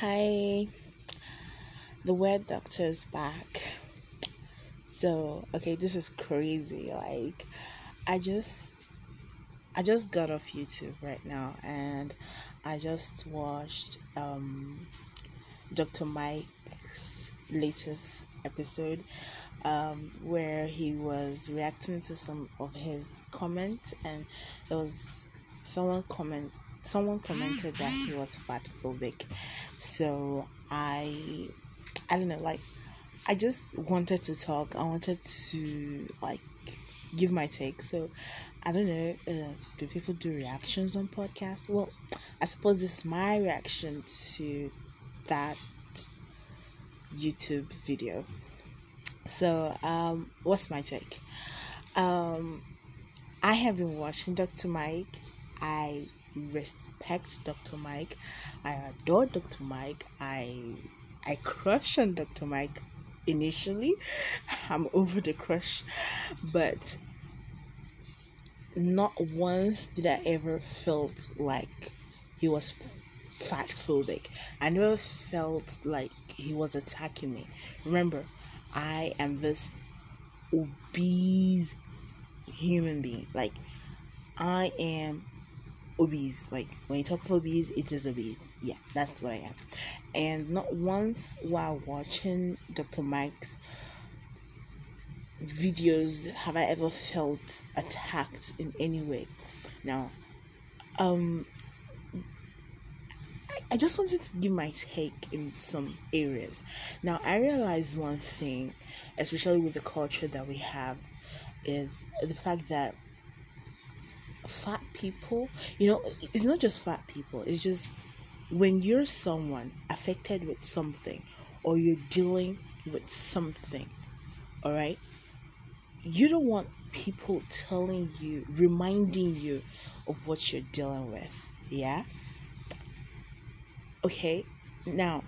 Hi, the weird doctor is back. So, okay, this is crazy. Like, I just, I just got off YouTube right now, and I just watched um, Dr. Mike's latest episode, um, where he was reacting to some of his comments, and there was someone comment someone commented that he was fat phobic so i i don't know like i just wanted to talk. I wanted to like give my take. So i don't know uh, do people do reactions on podcasts? Well i suppose this is my reaction to that youtube video. So um what's my take? Um i have been watching dr mike. I respect Dr. Mike. I adore Dr. Mike. I I crush on Dr. Mike initially. I'm over the crush, but not once did I ever felt like he was fat phobic. I never felt like he was attacking me. Remember, I am this obese human being. Like I am obese. Like when you talk of obese, it is obese. Yeah, that's what I am. And not once while watching Dr. Mike's videos have I ever felt attacked in any way. Now, um, I, I just wanted to give my take in some areas. Now, I realize one thing, especially with the culture that we have, is the fact that fat people, you know, it's not just fat people, it's just when you're someone affected with something or you're dealing with something, all right, you don't want people telling you, reminding you of what you're dealing with, yeah? Okay, now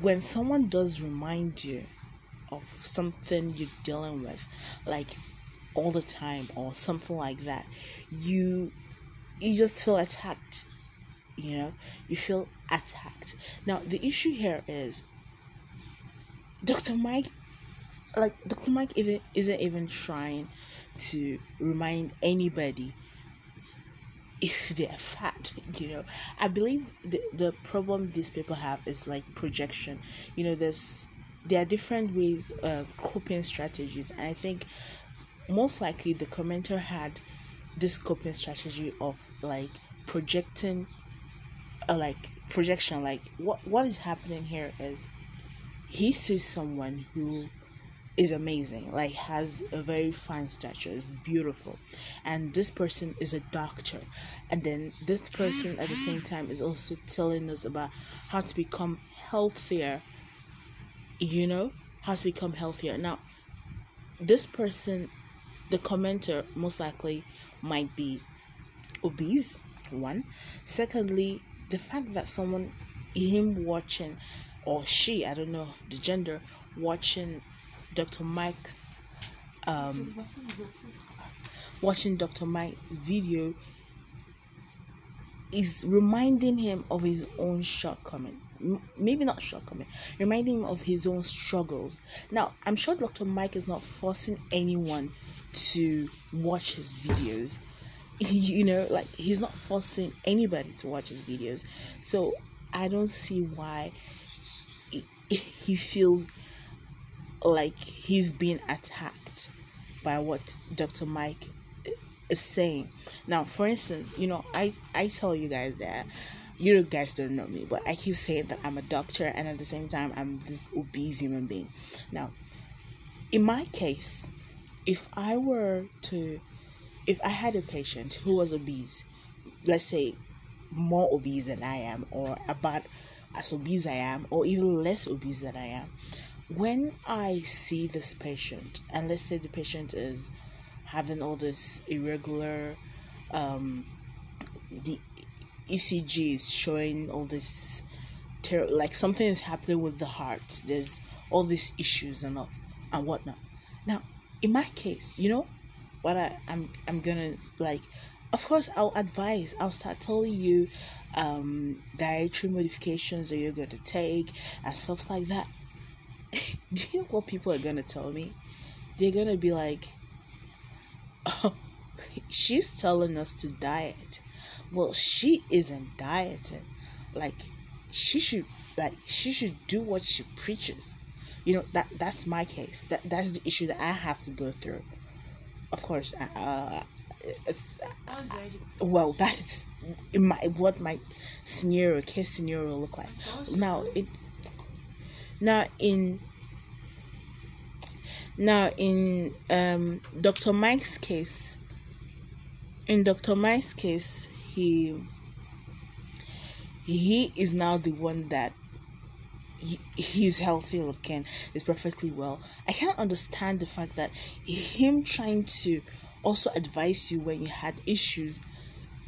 when someone does remind you of something you're dealing with, like all the time or something like that. You you just feel attacked you know? You feel attacked. Now the issue here is dr mike like dr mike isn't, isn't even trying to remind anybody if they're fat you know? I believe the, the problem these people have is like projection. You know there's there are different ways of coping strategies. And i think most likely the commenter had this coping strategy of like projecting uh, like projection like what what is happening here is he sees someone who is amazing like has a very fine stature is beautiful and this person is a doctor. And then this person at the same time is also telling us about how to become healthier you know? How to become healthier. Now this person the commenter most likely might be obese one. Secondly the fact that someone him watching or she i don't know the gender watching dr mike's um watching dr mike's video is reminding him of his own shortcoming maybe not shortcoming, reminding him of his own struggles. Now, I'm sure Dr. Mike is not forcing anyone to watch his videos. you know, like he's not forcing anybody to watch his videos. So I don't see why he feels like he's being attacked by what Dr. Mike is saying. Now, for instance, you know, I I tell you guys that you guys don't know me, but I keep saying that I'm a doctor and at the same time I'm this obese human being. Now, in my case, if I were to, if I had a patient who was obese, let's say more obese than I am, or about as obese I am, or even less obese than I am, when I see this patient, and let's say the patient is having all this irregular, um, the ECG is showing all this ter- like something is happening with the heart. There's all these issues and all, and whatnot. Now, in my case, you know what I, I'm I'm gonna like of course I'll advise. I'll start telling you um dietary modifications that you're going to take and stuff like that. Do you know what people are gonna tell me? They're gonna be like, "Oh, she's telling us to diet." Well, she isn't dieting. Like, she should like she should do what she preaches. You know that that's my case. That that's the issue that I have to go through. Of course, uh, it's, uh, well that is in my what my scenario case scenario look like. Now it now in now in um Dr. Mike's case in Dr. Mike's case he he is now the one that he, he's healthy looking is perfectly well i can't understand the fact that him trying to also advise you when you had issues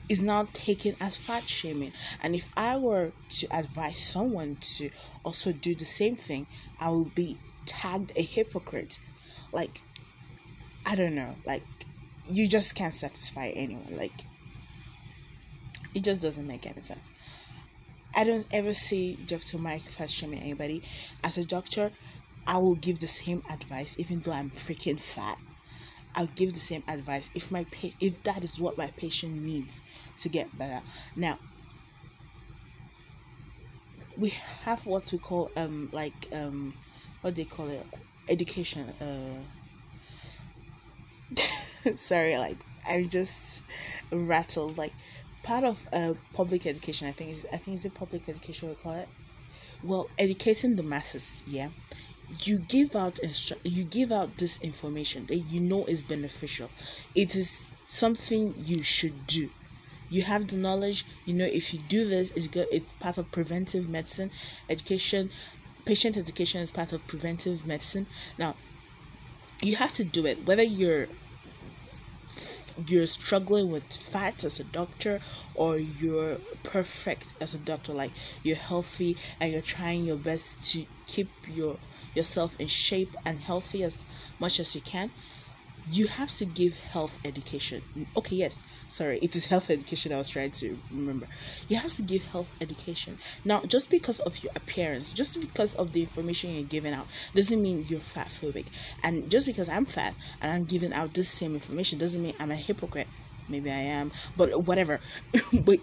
is now taken as fat shaming and if i were to advise someone to also do the same thing i will be tagged a hypocrite like i don't know like you just can't satisfy anyone like it just doesn't make any sense I don't ever see Dr. Mike shaming anybody. As a doctor, I will give the same advice, even though I'm freaking fat. I'll give the same advice if my pa- if that is what my patient needs to get better. Now, we have what we call um like um what they call it education. Uh, sorry, like I'm just rattled. Like part of uh, public education, I think is I think it's a public education we call it. Well, educating the masses, yeah. You give out instru- you give out this information that you know is beneficial. It is something you should do. You have the knowledge, you know if you do this, it's good it's part of preventive medicine. Education patient education is part of preventive medicine. Now you have to do it whether you're you're struggling with fat as a doctor or you're perfect as a doctor like you're healthy and you're trying your best to keep your yourself in shape and healthy as much as you can you have to give health education. Okay, yes, sorry, it is health education I was trying to remember. You have to give health education. Now, just because of your appearance, just because of the information you're giving out, doesn't mean you're fat phobic. And just because I'm fat and I'm giving out this same information doesn't mean I'm a hypocrite. Maybe I am, but whatever. but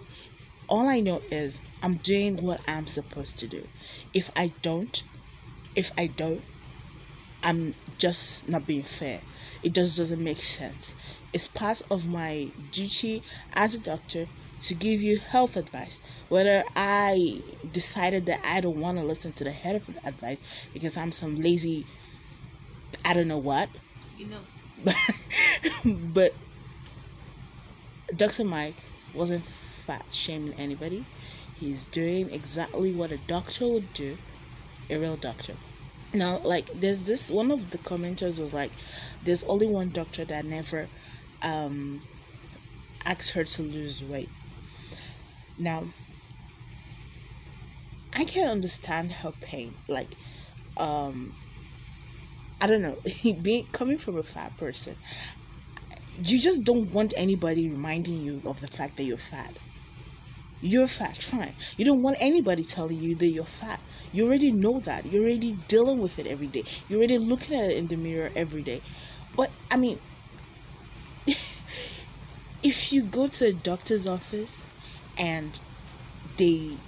all I know is I'm doing what I'm supposed to do. If I don't, if I don't, I'm just not being fair it just doesn't make sense. It's part of my duty as a doctor to give you health advice. Whether I decided that I don't want to listen to the head of advice because I'm some lazy, I don't know what. You know. but Dr. Mike wasn't fat shaming anybody. He's doing exactly what a doctor would do, a real doctor now like there's this one of the commenters was like there's only one doctor that never um asked her to lose weight. Now i can understand her pain. Like um i don't know. Being coming from a fat person you just don't want anybody reminding you of the fact that you're fat you're fat, fine. You don't want anybody telling you that you're fat. You already know that. You're already dealing with it every day. You're already looking at it in the mirror every day. But I mean, if you go to a doctor's office and they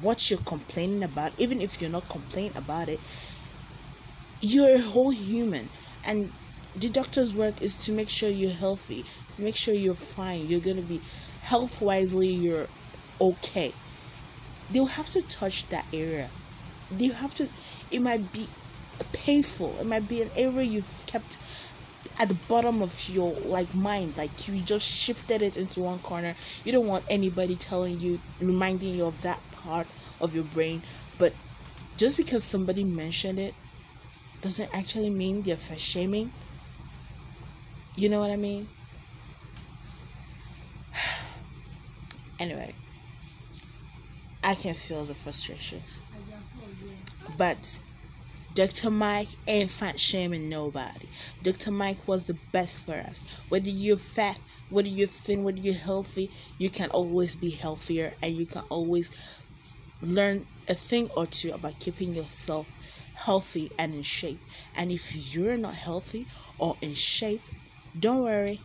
what you're complaining about, even if you're not complaining about it, you're a whole human and the doctor's work is to make sure you're healthy, to make sure you're fine, you're gonna be health wisely, you're okay. They'll have to touch that area. They have to it might be painful. It might be an area you've kept at the bottom of your like mind. Like you just shifted it into one corner. You don't want anybody telling you reminding you of that part of your brain. But just because somebody mentioned it doesn't actually mean they're for shaming. You know what i mean? Anyway I can feel the frustration. But Dr. Mike ain't fat shaming nobody. Dr. Mike was the best for us. Whether you're fat, whether you're thin, whether you're healthy, you can always be healthier and you can always learn a thing or two about keeping yourself healthy and in shape. And if you're not healthy or in shape, don't worry.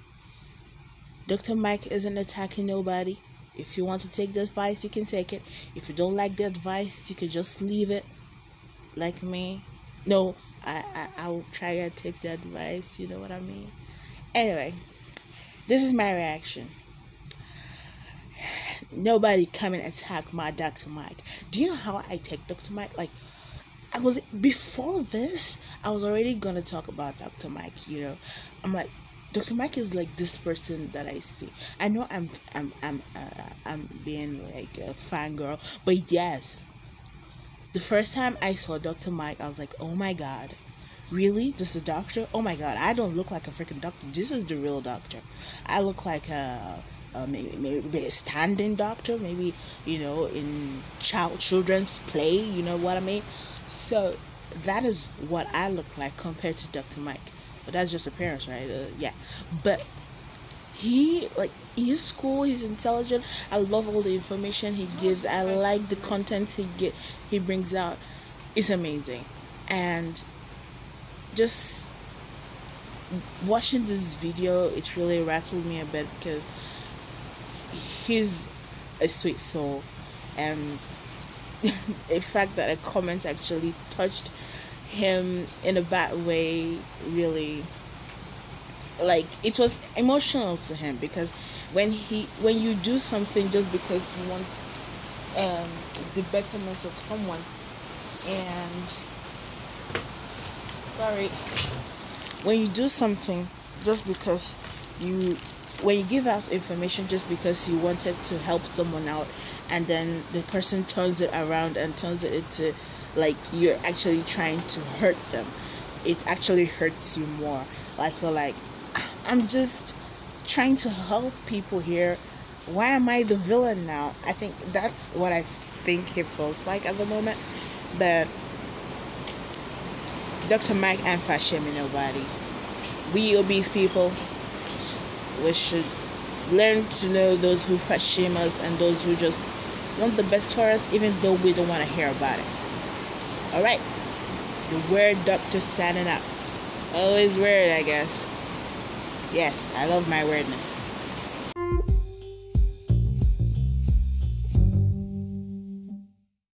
Dr. Mike isn't attacking nobody. If you want to take the advice, you can take it. If you don't like the advice, you can just leave it. Like me. No, I, I I'll try to take the advice, you know what I mean? Anyway, this is my reaction. Nobody come and attack my Dr. Mike. Do you know how I take Dr. Mike? Like I was before this, I was already gonna talk about Dr. Mike, you know. I'm like Dr. Mike is like this person that I see. I know I'm I'm I'm uh, I'm being like a fangirl, but yes, the first time I saw Dr. Mike, I was like, oh my god, really? This is a doctor? Oh my god, I don't look like a freaking doctor. This is the real doctor. I look like a, a maybe maybe a standing doctor, maybe you know in child children's play. You know what I mean? So that is what I look like compared to Dr. Mike. But that's just appearance, right? Uh, yeah. But he like he's cool he's intelligent i love all the information he gives i like the content he get he brings out it's amazing and just watching this video it really rattled me a bit because he's a sweet soul and the fact that a comment actually touched him in a bad way really. Like it was emotional to him because when he when you do something just because you want um, the betterment of someone and sorry when you do something just because you when you give out information just because you wanted to help someone out and then the person turns it around and turns it into like you're actually trying to hurt them it actually hurts you more like you're like ah, I'm just trying to help people here. Why am I the villain now? I think that's what I think it feels like at the moment. But Dr. Mike and fat shaming nobody. We obese people, we should learn to know those who fat shame us and those who just want the best for us, even though we don't want to hear about it. All right, the weird doctor standing up. Always weird, I guess. Yes, I love my weirdness.